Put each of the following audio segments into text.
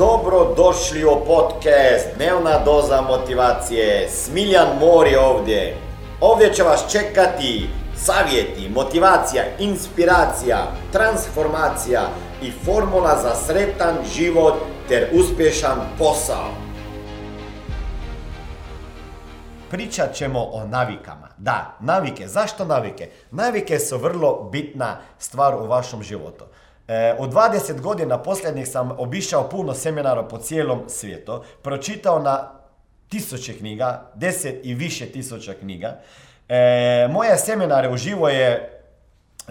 Dobro došli u podcast Dnevna doza motivacije. Smiljan Mor je ovdje. Ovdje će vas čekati savjeti, motivacija, inspiracija, transformacija i formula za sretan život ter uspješan posao. Pričat ćemo o navikama. Da, navike. Zašto navike? Navike su vrlo bitna stvar u vašem životu. E, u 20 godina posljednjih sam obišao puno seminara po cijelom svijetu, pročitao na tisuće knjiga, deset i više tisuća knjiga. E, moje seminare uživo je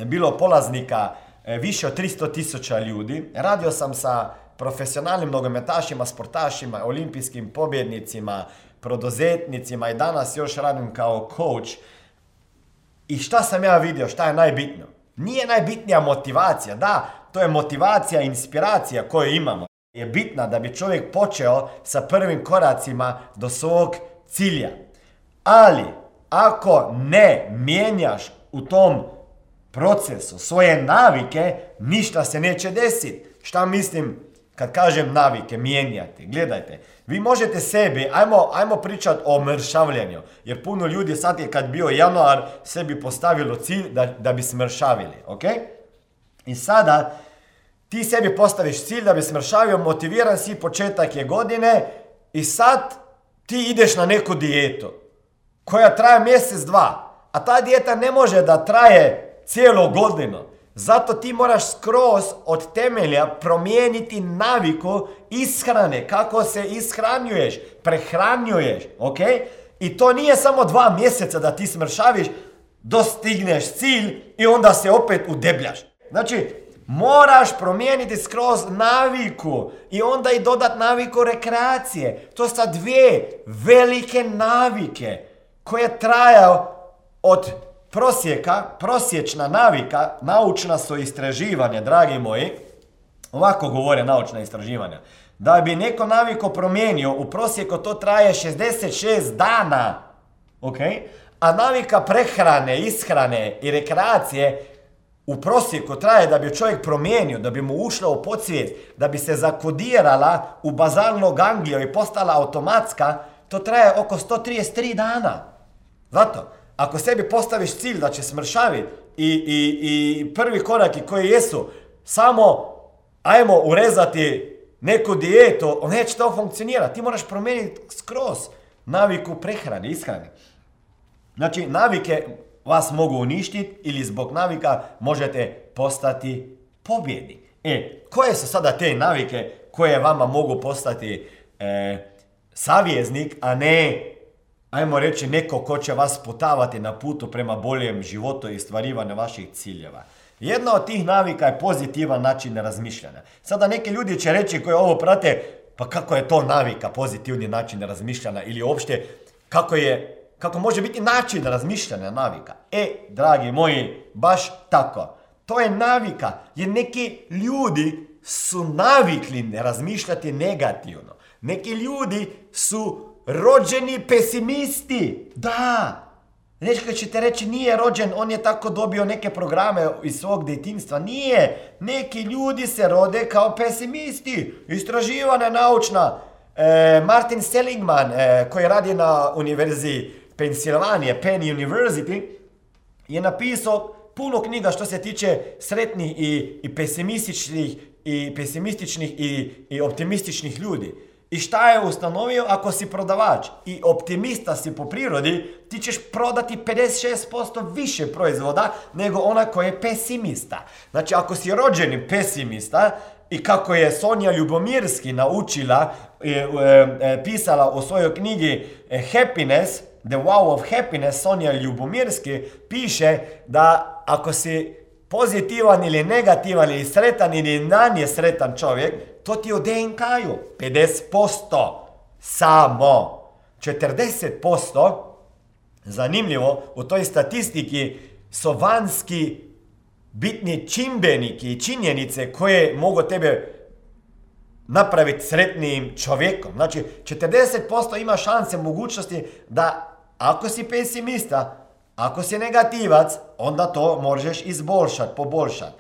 bilo polaznika e, više od 300 tisuća ljudi. Radio sam sa profesionalnim nogometašima, sportašima, olimpijskim pobjednicima, produzetnicima i danas još radim kao coach. I šta sam ja vidio, šta je najbitno? Nije najbitnija motivacija, da, to je motivacija, inspiracija koju imamo. Je bitna da bi čovjek počeo sa prvim koracima do svog cilja. Ali, ako ne mijenjaš u tom procesu svoje navike, ništa se neće desiti. Šta mislim kad kažem navike, mijenjati? Gledajte, vi možete sebi, ajmo, ajmo pričati o mršavljanju, jer puno ljudi sad je kad bio januar sebi postavilo cilj da, da bi smršavili, ok? I sada ti sebi postaviš cilj da bi smršavio, motiviran si, početak je godine i sad ti ideš na neku dijetu koja traje mjesec, dva. A ta dijeta ne može da traje cijelu godinu. Zato ti moraš skroz od temelja promijeniti naviku ishrane, kako se ishranjuješ, prehranjuješ, ok? I to nije samo dva mjeseca da ti smršaviš, dostigneš cilj i onda se opet udebljaš. Znači, moraš promijeniti skroz naviku i onda i dodat naviku rekreacije. To su dvije velike navike koje trajao od prosjeka, prosječna navika, naučna su istraživanja, dragi moji, ovako govore naučna istraživanja, da bi neko naviko promijenio, u prosjeku to traje 66 dana, ok? A navika prehrane, ishrane i rekreacije u prosjeku traje da bi čovjek promijenio, da bi mu ušla u podsvijet, da bi se zakodirala u bazalno ganglio i postala automatska, to traje oko 133 dana. Zato, ako sebi postaviš cilj da će smršaviti i, i, i prvi koraki koji jesu samo ajmo urezati neku dijetu, neće to funkcionirati. Ti moraš promijeniti skroz naviku prehrane, ishrane. Znači, navike vas mogu uništiti ili zbog navika možete postati pobjedi. E, koje su sada te navike koje vama mogu postati e, savjeznik, a ne ajmo reći, neko ko će vas putavati na putu prema boljem životu i stvarivanju vaših ciljeva. Jedna od tih navika je pozitivan način razmišljanja. Sada neki ljudi će reći koji ovo prate, pa kako je to navika, pozitivni način razmišljanja ili uopšte kako je kako može biti način razmišljanja navika. E, dragi moji, baš tako. To je navika, jer neki ljudi su navikli razmišljati negativno. Neki ljudi su rođeni pesimisti. Da. Nečka ćete reći nije rođen, on je tako dobio neke programe iz svog djetinstva. Nije. Neki ljudi se rode kao pesimisti. Istraživana naučna. E, Martin Seligman, e, koji radi na univerziji Pensilvanije, Penn University, je napisao puno knjiga što se tiče sretnih i, i pesimističnih i pesimističnih i, i optimističnih ljudi. I šta je ustanovio? Ako si prodavač i optimista si po prirodi, ti ćeš prodati 56% više proizvoda nego ona koja je pesimista. Znači, ako si rođeni pesimista i kako je Sonja Ljubomirski naučila, e, e, e, pisala u svojoj knjigi Happiness, The Wow of Happiness, Sonja Ljubomirski, piše da ako si pozitivan ili negativan ili sretan ili nanje sretan čovjek, to ti u DNK-ju 50%. Samo 40% zanimljivo u toj statistiki su vanjski bitni čimbeniki i činjenice koje mogu tebe napraviti sretnijim čovjekom. Znači, 40% ima šanse, mogućnosti da ako si pesimista, ako si negativac, onda to možeš izboljšati, poboljšati.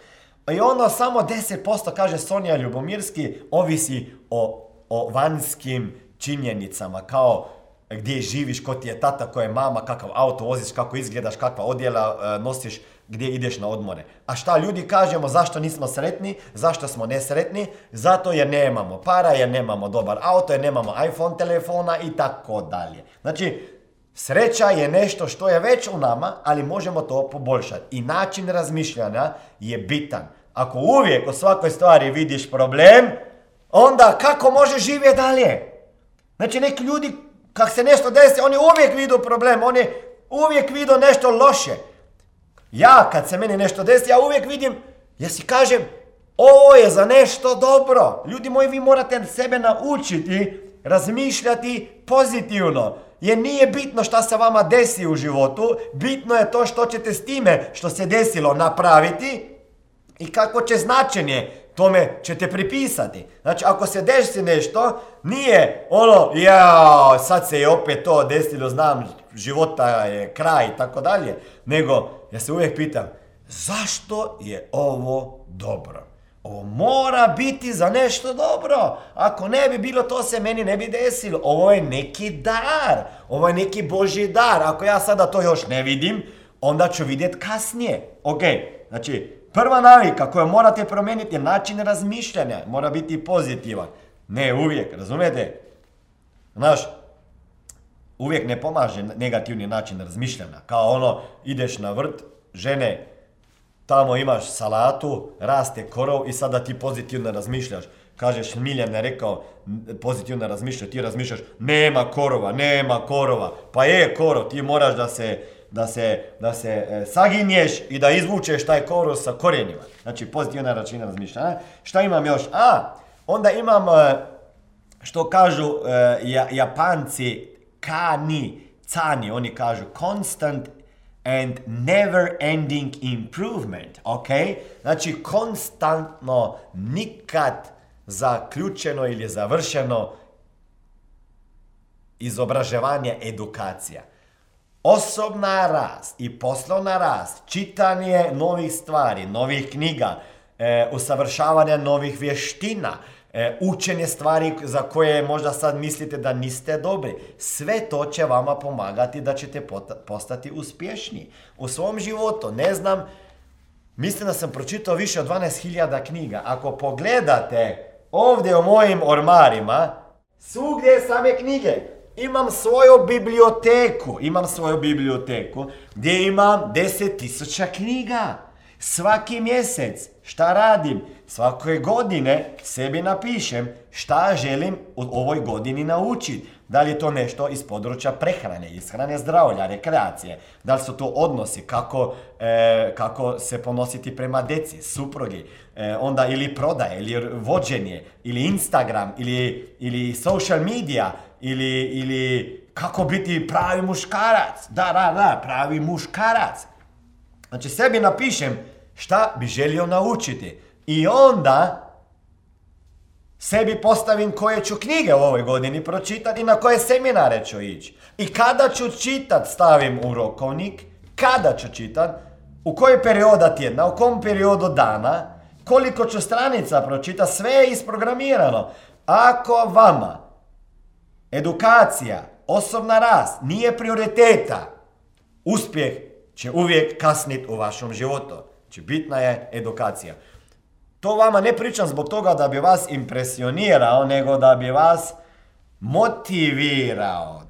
I ono samo 10% kaže Sonja Ljubomirski ovisi o, o vanjskim činjenicama, kao gdje živiš, ko ti je tata, ko je mama, kakav auto voziš, kako izgledaš, kakva odjela e, nosiš, gdje ideš na odmore. A šta ljudi kažemo, zašto nismo sretni, zašto smo nesretni? Zato jer nemamo para, jer nemamo dobar auto, jer nemamo iPhone telefona i tako dalje. Znači, Sreća je nešto što je već u nama, ali možemo to poboljšati. I način razmišljanja je bitan. Ako uvijek u svakoj stvari vidiš problem, onda kako može živjeti dalje? Znači neki ljudi, kak se nešto desi, oni uvijek vidu problem, oni uvijek vidu nešto loše. Ja, kad se meni nešto desi, ja uvijek vidim, ja si kažem, ovo je za nešto dobro. Ljudi moji, vi morate sebe naučiti razmišljati pozitivno. Jer nije bitno šta se vama desi u životu, bitno je to što ćete s time što se desilo napraviti i kako će značenje tome ćete pripisati. Znači, ako se desi nešto, nije ono, ja, sad se je opet to desilo, znam, života je kraj i tako dalje, nego ja se uvijek pitam, zašto je ovo dobro? Ovo mora biti za nešto dobro. Ako ne bi bilo, to se meni ne bi desilo. Ovo je neki dar. Ovo je neki Božji dar. Ako ja sada to još ne vidim, onda ću vidjeti kasnije. Ok, znači, prva navika koju morate promijeniti je način razmišljanja. Mora biti pozitivan. Ne uvijek, razumijete? Znaš, uvijek ne pomaže negativni način razmišljanja. Kao ono, ideš na vrt, žene tamo imaš salatu, raste korov i sada ti pozitivno razmišljaš. Kažeš, Miljan je rekao, pozitivno razmišljaš, ti razmišljaš, nema korova, nema korova. Pa je korov, ti moraš da se, da se, da se e, saginješ i da izvučeš taj korov sa korijenima. Znači, pozitivna račina razmišljanja. Šta imam još? A, onda imam, e, što kažu e, Japanci, kani, cani, oni kažu constant and never ending improvement, ok? Znači konstantno, nikad zaključeno ili završeno izobraževanje edukacija. Osobna rast i poslovna rast, čitanje novih stvari, novih knjiga, e, usavršavanje novih vještina, e, učenje stvari za koje možda sad mislite da niste dobri. Sve to će vama pomagati da ćete postati uspješni u svom životu. Ne znam, mislim da sam pročitao više od 12.000 knjiga. Ako pogledate ovdje u mojim ormarima, svugdje same knjige. Imam svoju biblioteku, imam svoju biblioteku gdje imam 10.000 knjiga. Svaki mjesec šta radim? Svake godine sebi napišem šta želim u ovoj godini naučiti. Da li je to nešto iz područja prehrane, ishrane zdravlja, rekreacije? Da li su to odnosi, kako, e, kako se ponositi prema deci, suprugi, e, onda ili prodaje, ili vođenje, ili Instagram, ili, ili social media, ili, ili kako biti pravi muškarac. Da, da, da, pravi muškarac. Znači sebi napišem šta bi želio naučiti. I onda sebi postavim koje ću knjige u ovoj godini pročitati i na koje seminare ću ići. I kada ću čitat stavim u rokovnik, kada ću čitat, u koji perioda tjedna, u kom periodu dana, koliko ću stranica pročitati, sve je isprogramirano. Ako vama edukacija, osobna rast nije prioriteta, uspjeh će uvijek kasniti u vašom životu. Znači bitna je edukacija. To vama ne pričam zbog toga da bi vas impresionirao, nego da bi vas motivirao.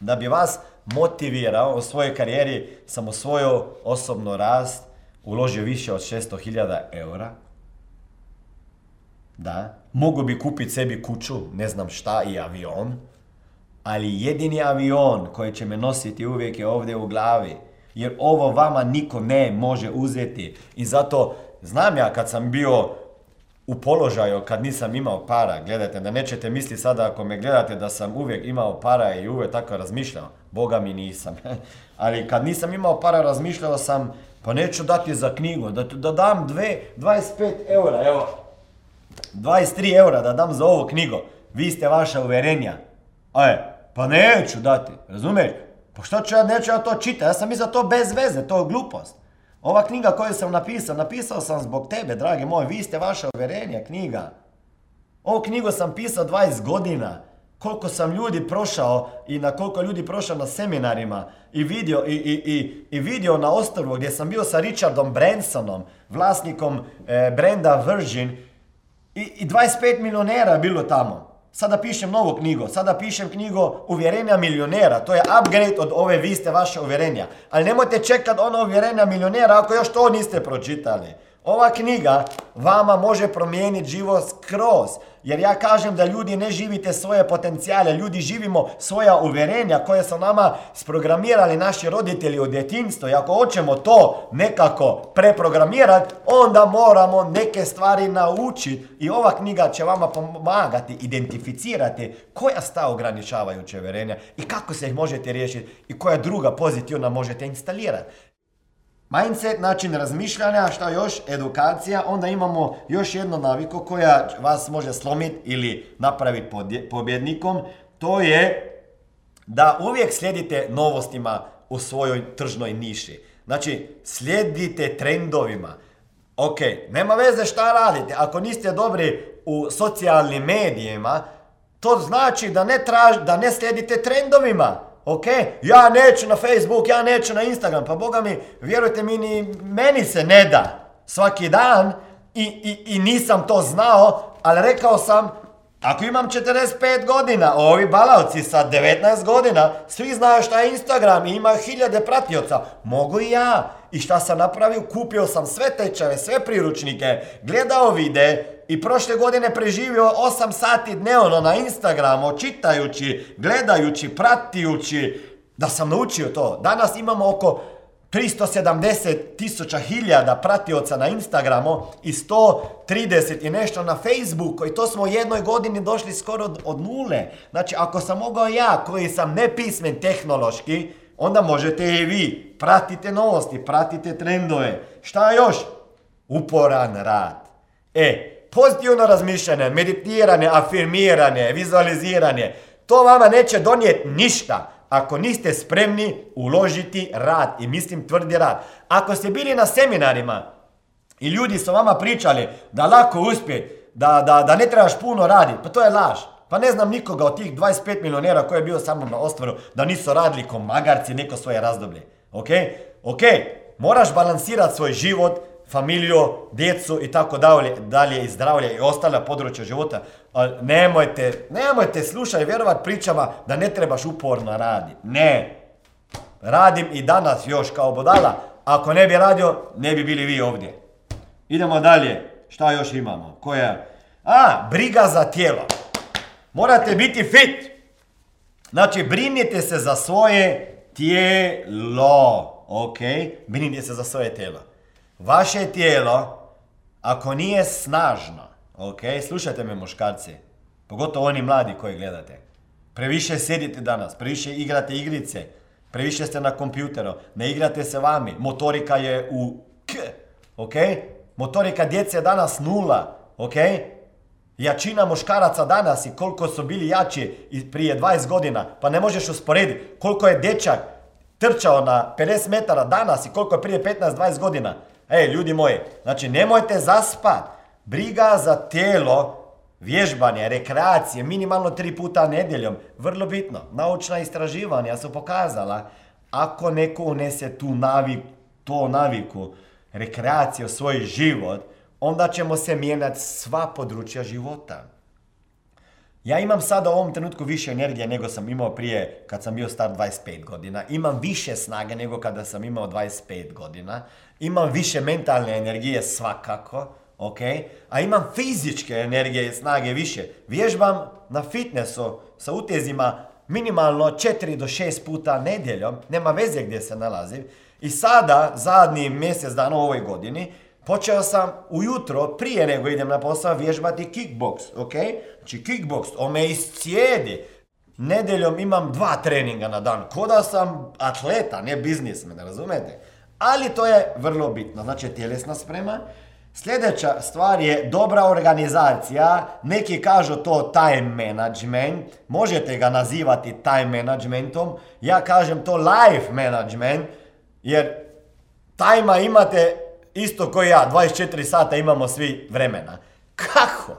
Da bi vas motivirao u svojoj karijeri sam u svoju osobnu rast uložio više od 600.000 eura. Da, mogu bi kupiti sebi kuću, ne znam šta, i avion. Ali jedini avion koji će me nositi uvijek je ovdje u glavi. Jer ovo vama niko ne može uzeti. I zato Znam ja kad sam bio u položaju kad nisam imao para, gledajte, da nećete misliti sada ako me gledate da sam uvijek imao para i uvijek tako razmišljao. Boga mi nisam. Ali kad nisam imao para razmišljao sam, pa neću dati za knjigu, da, da dam dve, 25 eura, evo, 23 eura da dam za ovu knjigu. Vi ste vaša uverenja. Aj, pa neću dati, razumiješ? Pa što ću ja, neću ja to čitati, ja sam mislio to bez veze, to je glupost. Ova knjiga koju sam napisao, napisao sam zbog tebe, dragi moj, vi ste vaše uvjerenje, knjiga. Ovu knjigu sam pisao 20 godina. Koliko sam ljudi prošao i na koliko ljudi prošao na seminarima i vidio, i, i, i, i vidio na ostrvu gdje sam bio sa Richardom Bransonom, vlasnikom e, brenda Virgin i, i 25 milionera je bilo tamo. Sada pišem novu knjigu, sada pišem knjigu Uvjerenja milionera, to je upgrade od ove vi ste vaše uvjerenja. Ali nemojte čekati ono uvjerenja milionera ako još to niste pročitali. Ova knjiga vama može promijeniti život skroz. Jer ja kažem da ljudi ne živite svoje potencijale, ljudi živimo svoja uvjerenja koje su nama sprogramirali naši roditelji od djetinstva. I ako hoćemo to nekako preprogramirati, onda moramo neke stvari naučiti. I ova knjiga će vama pomagati identificirati koja sta ograničavajuće uvjerenja i kako se ih možete riješiti i koja druga pozitivna možete instalirati. Mindset, način razmišljanja, šta još? Edukacija. Onda imamo još jednu naviku koja vas može slomiti ili napraviti pobjednikom. To je da uvijek slijedite novostima u svojoj tržnoj niši. Znači, slijedite trendovima. Ok, nema veze šta radite. Ako niste dobri u socijalnim medijima, to znači da ne, traž, da ne slijedite trendovima. Ok, ja neću na Facebook, ja neću na Instagram, pa boga mi, vjerujte mi, ni meni se ne da svaki dan i, i, i nisam to znao, ali rekao sam, ako imam 45 godina, ovi balavci sa 19 godina, svi znaju šta je Instagram i ima hiljade pratioca, mogu i ja. I šta sam napravio? Kupio sam sve tečave, sve priručnike, gledao vide, i prošle godine preživio 8 sati dnevno na Instagramu, čitajući, gledajući, pratijući, da sam naučio to. Danas imamo oko 370 tisuća hiljada pratioca na Instagramu i 130 i nešto na Facebooku i to smo u jednoj godini došli skoro od, nule. Znači, ako sam mogao ja, koji sam nepismen tehnološki, onda možete i vi. Pratite novosti, pratite trendove. Šta još? Uporan rad. E, Pozitivno razmišljanje, meditiranje, afirmiranje, vizualiziranje, to vama neće donijeti ništa ako niste spremni uložiti rad i mislim tvrdi rad. Ako ste bili na seminarima i ljudi su vama pričali da lako uspije, da, da, da ne trebaš puno raditi, pa to je laž. Pa ne znam nikoga od tih 25 milionera koji je bio sa mnom na ostvaru da nisu radili ko magarci neko svoje razdoblje. Ok? Ok, moraš balansirati svoj život, familiju, djecu i tako dalje, dalje i zdravlje i ostala područja života. Ali nemojte, nemojte slušaj vjerovat pričama da ne trebaš uporno raditi. Ne. Radim i danas još kao bodala. Ako ne bi radio, ne bi bili vi ovdje. Idemo dalje. Šta još imamo? Koja? A, briga za tijelo. Morate biti fit. Znači, brinite se za svoje tijelo. Ok? Brinite se za svoje tijelo. Vaše tijelo, ako nije snažno, ok, slušajte me muškarci, pogotovo oni mladi koji gledate, previše sjedite danas, previše igrate igrice, previše ste na kompjuteru, ne igrate se vami, motorika je u k, ok, motorika djece je danas nula, ok, Jačina muškaraca danas i koliko su bili jači prije 20 godina, pa ne možeš usporediti koliko je dječak trčao na 50 metara danas i koliko je prije 15-20 godina. Ej, ljudi moji, znači nemojte zaspat. Briga za tijelo, vježbanje, rekreacije, minimalno tri puta nedjeljom. Vrlo bitno. Naučna istraživanja su pokazala ako neko unese tu naviku, to naviku, rekreaciju, svoj život, onda ćemo se mijenjati sva područja života. Ja imam sada u ovom trenutku više energije nego sam imao prije kad sam bio star 25 godina. Imam više snage nego kada sam imao 25 godina. Imam više mentalne energije svakako, ok? A imam fizičke energije i snage više. Vježbam na fitnessu sa utezima minimalno 4 do 6 puta nedjeljom. Nema veze gdje se nalazim. I sada, zadnji mjesec dana u ovoj godini, Počeo sam ujutro, prije nego idem na posao, vježbati kickbox, ok? Znači kickbox, on me iscijedi. Nedeljom imam dva treninga na dan, ko da sam atleta, ne biznismen, razumete? Ali to je vrlo bitno, znači tjelesna sprema. Sljedeća stvar je dobra organizacija, neki kažu to time management, možete ga nazivati time managementom, ja kažem to life management, jer tajma imate isto koji ja, 24 sata imamo svi vremena. Kako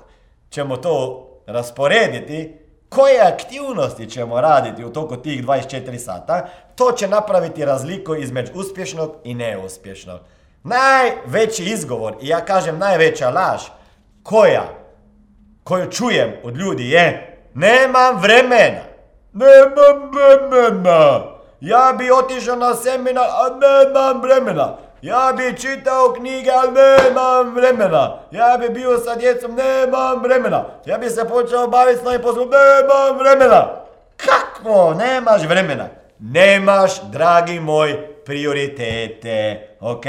ćemo to rasporediti? Koje aktivnosti ćemo raditi u toku tih 24 sata? To će napraviti razliku između uspješnog i neuspješnog. Najveći izgovor, i ja kažem najveća laž, koja, koju čujem od ljudi je nemam vremena. Nemam vremena. Ja bi otišao na seminar, a nemam vremena. Ja bi čitao knjige, ali nemam vremena. Ja bi bio sa djecom, nemam vremena. Ja bi se počeo baviti s novim poslom, nemam vremena. Kako nemaš vremena? Nemaš, dragi moj, prioritete, ok?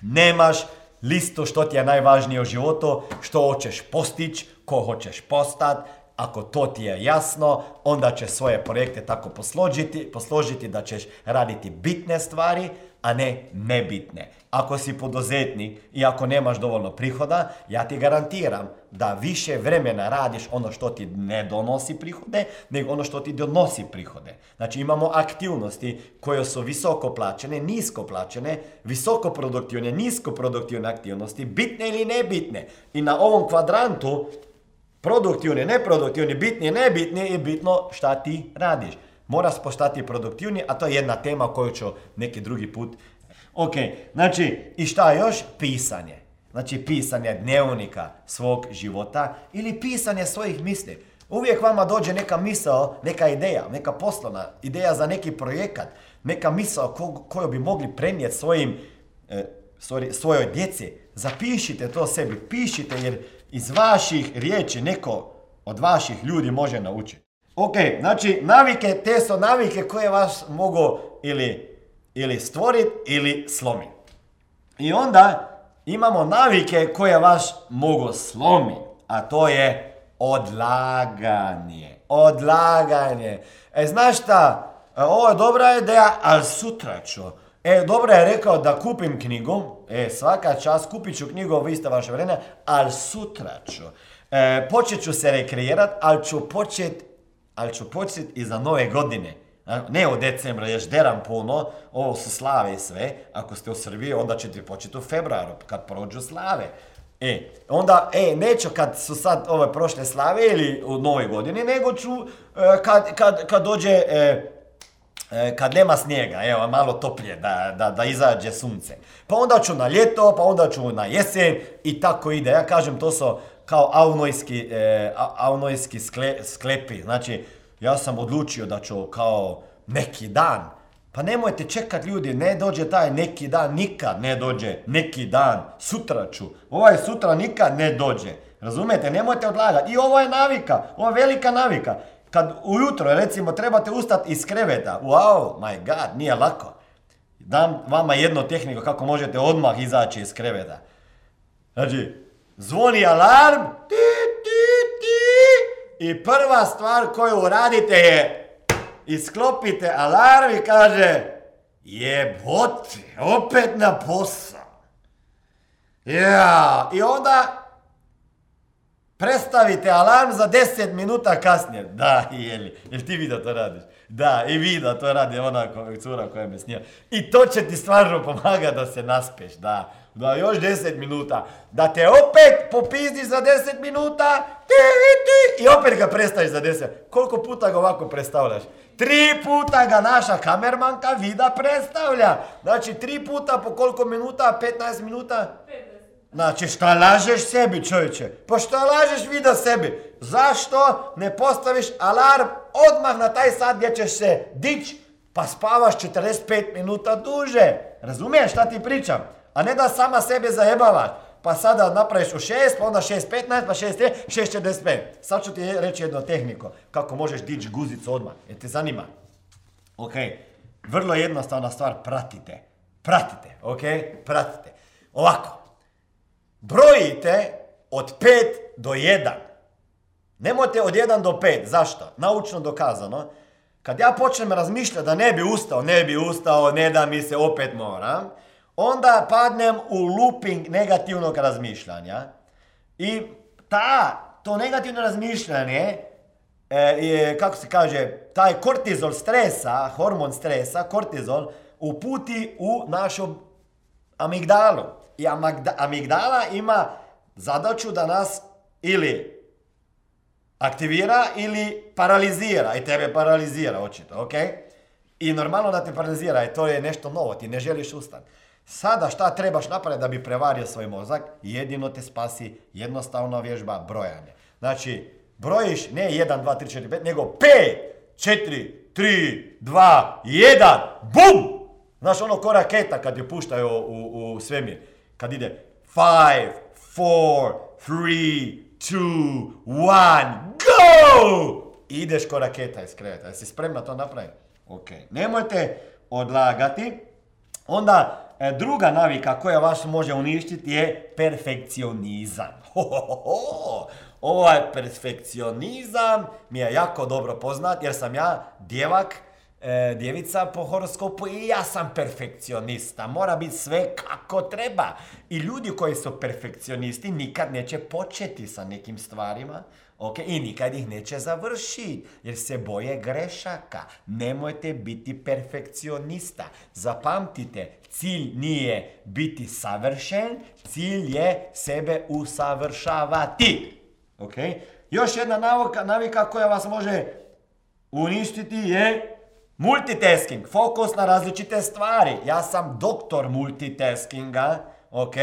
Nemaš listu što ti je najvažnije u životu, što hoćeš postići, ko hoćeš postati, ako to ti je jasno, onda će svoje projekte tako posložiti, posložiti da ćeš raditi bitne stvari, a ne nebitne. Ako si poduzetnik i ako nemaš dovoljno prihoda, ja ti garantiram da više vremena radiš ono što ti ne donosi prihode, nego ono što ti donosi prihode. Znači imamo aktivnosti koje su visoko plaćene, nisko plaćene, visoko produktivne, nisko produktivne aktivnosti, bitne ili nebitne. I na ovom kvadrantu produktivni, neproduktivni, bitni, nebitni je bitno šta ti radiš. Moraš postati produktivni, a to je jedna tema koju ću neki drugi put. Ok, znači i šta još? Pisanje. Znači pisanje dnevnika svog života ili pisanje svojih misli. Uvijek vama dođe neka misao, neka ideja, neka poslovna ideja za neki projekat, neka misao koju bi mogli prenijeti svojim, e, svojoj djeci. Zapišite to sebi, pišite jer iz vaših riječi neko od vaših ljudi može naučiti. Ok, znači navike, te su navike koje vas mogu ili, ili stvoriti ili slomiti. I onda imamo navike koje vas mogu slomiti, a to je odlaganje. Odlaganje. E, znaš šta, e, ovo je dobra ideja, ali sutra ću. E, dobro je rekao da kupim knjigu, e, svaka čast, kupit ću knjigu, vi ste vaše vremena, ali sutra ću. E, počet ću se rekreirat, ali ću počet, ali ću počet i za nove godine. Ne u decembra, još deram puno, ovo su slave i sve. Ako ste u Srbiji, onda ćete početi u februaru, kad prođu slave. E, onda, e, neću kad su sad ove prošle slave ili u nove godini, nego ću e, kad, kad, kad dođe e, E, kad nema snijega, evo, malo toplije, da, da, da izađe sunce. Pa onda ću na ljeto, pa onda ću na jesen i tako ide. Ja kažem, to su kao aunojski, e, aunojski sklepi. Znači, ja sam odlučio da ću kao neki dan, pa nemojte čekat ljudi, ne dođe taj neki dan, nikad ne dođe neki dan, sutra ću. Ovaj sutra nikad ne dođe. Razumijete, nemojte odlagati. I ovo je navika, ovo je velika navika. Kad ujutro, recimo, trebate ustati iz kreveta, wow, my god, nije lako. Dam vama jednu tehniku kako možete odmah izaći iz kreveta. Znači, zvoni alarm, ti, ti, ti, i prva stvar koju radite je isklopite alarm i kaže jebote, opet na posao. Ja, i onda Prestavite alarm za 10 minuta kasnije. Da, jeli. Jel ti vi da to radiš? Da, i vi da to radi ona cura koja me snija. I to će ti stvarno pomagati da se naspeš, da. Da, još 10 minuta. Da te opet popizdiš za 10 minuta. Ti, ti, I opet ga prestaviš za 10. Koliko puta ga ovako predstavljaš? Tri puta ga naša kamermanka Vida predstavlja. Znači, tri puta po koliko minuta? 15 minuta? 15. Znači, šta lažeš sebi, čovječe? Pa šta lažeš vida sebi? Zašto ne postaviš alarm odmah na taj sat gdje ćeš se dić, pa spavaš 45 minuta duže? Razumiješ šta ti pričam? A ne da sama sebe zajebavaš. Pa sada napraviš u 6, pa onda 6.15, pa 6.3, 6.45. Sad ću ti reći jednu tehniku. Kako možeš dići guzicu odmah. Jer te zanima? Ok. Vrlo jednostavna stvar. Pratite. Pratite. Ok? Pratite. Ovako brojite od 5 do 1. Nemojte od 1 do 5. Zašto? Naučno dokazano. Kad ja počnem razmišljati da ne bi ustao, ne bi ustao, ne da mi se opet moram, onda padnem u looping negativnog razmišljanja i ta, to negativno razmišljanje e, je, kako se kaže, taj kortizol stresa, hormon stresa, kortizol, uputi u našu amigdalu. I amigdala ima zadaću da nas ili aktivira ili paralizira. I tebe paralizira, očito, ok? I normalno da te paralizira, i to je nešto novo, ti ne želiš ustati. Sada šta trebaš napraviti da bi prevario svoj mozak? Jedino te spasi jednostavna vježba brojanje. Znači, brojiš ne 1, 2, 3, 4, 5, nego 5, 4, 3, 2, 1, BUM! Znaš ono ko raketa kad je puštaju u, u svemir. Kad ide 5, 4, 3, 2, 1, GO! Ideš ko raketa iz kreveta. Jesi spremna to napraviti? Ok. Nemojte odlagati. Onda e, druga navika koja vas može uništiti je perfekcionizam. Ovaj perfekcionizam mi je jako dobro poznat jer sam ja djevak, e, djevica po horoskopu i ja sam perfekcionista. Mora biti sve kako treba. I ljudi koji su perfekcionisti nikad neće početi sa nekim stvarima. Ok, i nikad ih neće završiti, jer se boje grešaka. Nemojte biti perfekcionista. Zapamtite, cilj nije biti savršen, cilj je sebe usavršavati. Ok, još jedna navika, navika koja vas može uništiti je multitasking, fokus na različite stvari. Ja sam doktor multitaskinga, ok,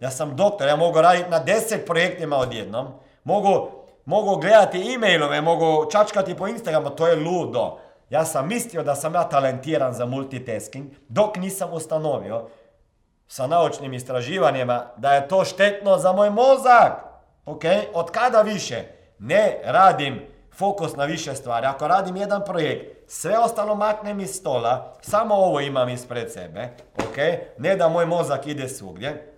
ja sam doktor, ja mogu raditi na deset projektima odjednom, mogu mogu gledati e-mailove, mogu čačkati po Instagramu, to je ludo. Ja sam mislio da sam ja talentiran za multitasking, dok nisam ustanovio sa naučnim istraživanjima da je to štetno za moj mozak. Ok, od kada više ne radim fokus na više stvari. Ako radim jedan projekt, sve ostalo maknem iz stola, samo ovo imam ispred sebe, ok, ne da moj mozak ide svugdje.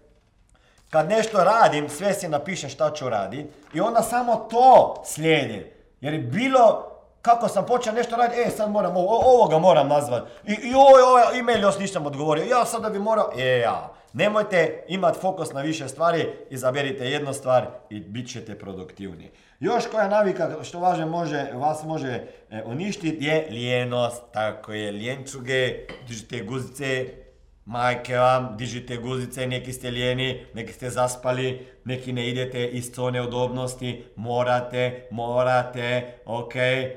Kad nešto radim, sve si napišem šta ću raditi i onda samo to slijedi. Jer je bilo, kako sam počeo nešto raditi, e sad moram, ovo, ovoga moram nazvati. I, i ovaj, ovaj email još nisam odgovorio, ja sada bi morao, e ja. Nemojte imati fokus na više stvari, izaberite jednu stvar i bit ćete produktivni. Još koja navika što važe može, vas može e, uništiti je lijenost. Tako je, ljenčuge, držite guzice, Majke vam, dižite guzice, neki ste lijeni, neki ste zaspali, neki ne idete iz zone udobnosti, morate, morate, ok,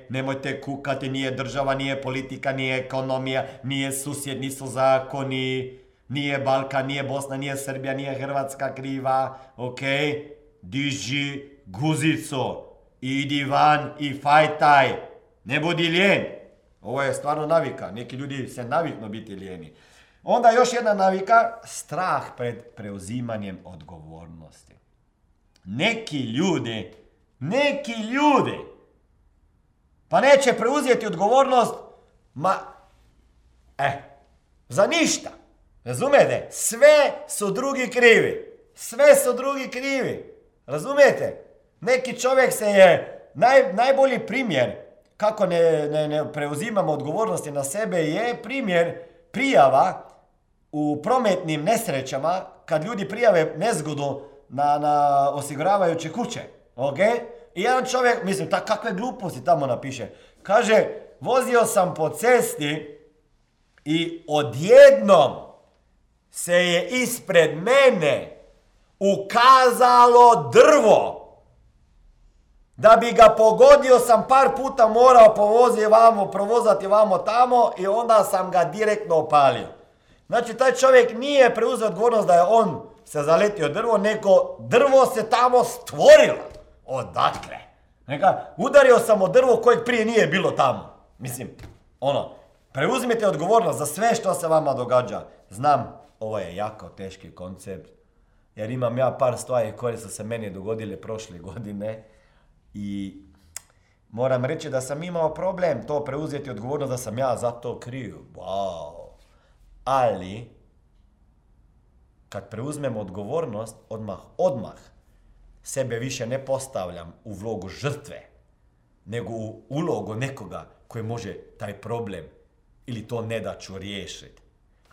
nemojte kukati, nije država, nije politika, nije ekonomija, nije susjed, nisu zakoni, nije Balkan, nije Bosna, nije Srbija, nije Hrvatska kriva, ok, diži guzicu, idi van i fajtaj, ne budi lijen. Ovo je stvarno navika, neki ljudi se naviknu biti lijeni. Onda još jedna navika, strah pred preuzimanjem odgovornosti. Neki ljudi, neki ljudi, pa neće preuzeti odgovornost, ma, e, za ništa. Razumijete? Sve su drugi krivi. Sve su drugi krivi. Razumijete? Neki čovjek se je, naj, najbolji primjer kako ne, ne, ne preuzimamo odgovornosti na sebe je primjer prijava u prometnim nesrećama, kad ljudi prijave nezgodu na, na osiguravajuće kuće, ok? I jedan čovjek, mislim, ta, kakve gluposti tamo napiše, kaže, vozio sam po cesti i odjednom se je ispred mene ukazalo drvo. Da bi ga pogodio sam par puta morao povoziti vamo, provozati vamo tamo i onda sam ga direktno opalio. Znači, taj čovjek nije preuzeo odgovornost da je on se zaletio drvo, nego drvo se tamo stvorilo. Odakle? Neka, udario sam o drvo kojeg prije nije bilo tamo. Mislim, ono, preuzmite odgovornost za sve što se vama događa. Znam, ovo je jako teški koncept, jer imam ja par stvari koje su se meni dogodile prošle godine i moram reći da sam imao problem to preuzeti odgovornost da sam ja za to kriv. Wow ali kad preuzmem odgovornost, odmah, odmah sebe više ne postavljam u vlogu žrtve, nego u ulogu nekoga koji može taj problem ili to nedaću riješiti.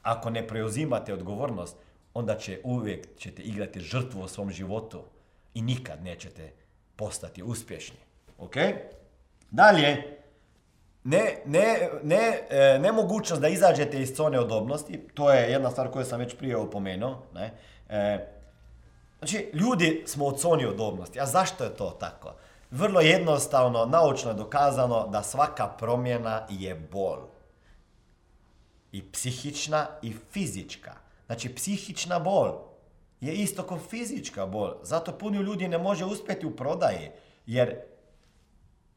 Ako ne preuzimate odgovornost, onda će uvijek ćete igrati žrtvu u svom životu i nikad nećete postati uspješni. Ok? Dalje, ne, ne, ne, e, nemogućnost da izađete iz zone udobnosti, to je jedna stvar koju sam već prije opomenuo. Ne? E, znači, ljudi smo u zoni udobnosti. A zašto je to tako? Vrlo jednostavno, naučno je dokazano da svaka promjena je bol. I psihična i fizička. Znači, psihična bol je isto kao fizička bol. Zato puno ljudi ne može uspjeti u prodaji. Jer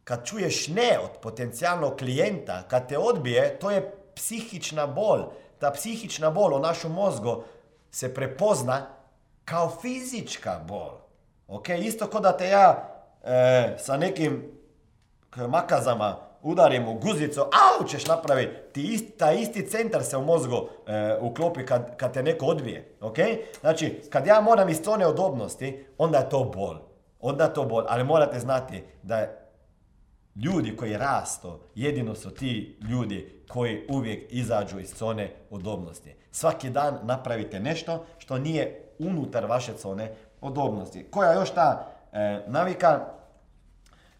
kad čuješ ne od potencijalnog klijenta, kad te odbije, to je psihična bol. Ta psihična bol u našem mozgu se prepozna kao fizička bol. Ok, isto kao da te ja e, sa nekim makazama udarim u guzicu, au ćeš napraviti, ti taj isti centar se u mozgu e, uklopi kad, kad te neko odbije. Ok? Znači, kad ja moram iz tone odobnosti, onda je to bol. Onda to bol, ali morate znati da ljudi koji rastu, jedino su ti ljudi koji uvijek izađu iz zone udobnosti. Svaki dan napravite nešto što nije unutar vaše zone udobnosti. Koja još ta e, navika?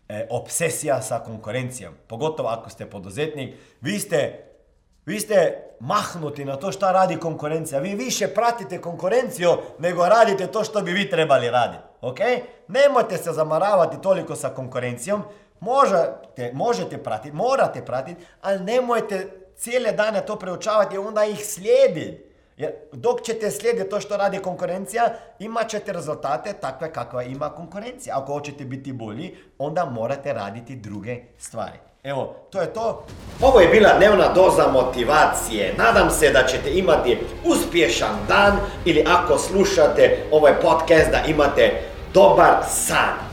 E, obsesija sa konkurencijom. Pogotovo ako ste poduzetnik. Vi ste, vi ste mahnuti na to šta radi konkurencija. Vi više pratite konkurenciju nego radite to što bi vi trebali raditi. Nemojte se zamaravati toliko sa konkurencijom. Možete, možete pratiti, morate pratiti, ali nemojte cijele dane to preučavati i onda ih slijediti. Jer dok ćete slijediti to što radi konkurencija, imat ćete rezultate takve kakva ima konkurencija. Ako hoćete biti bolji, onda morate raditi druge stvari. Evo, to je to. Ovo je bila dnevna doza motivacije. Nadam se da ćete imati uspješan dan ili ako slušate ovaj podcast da imate dobar san.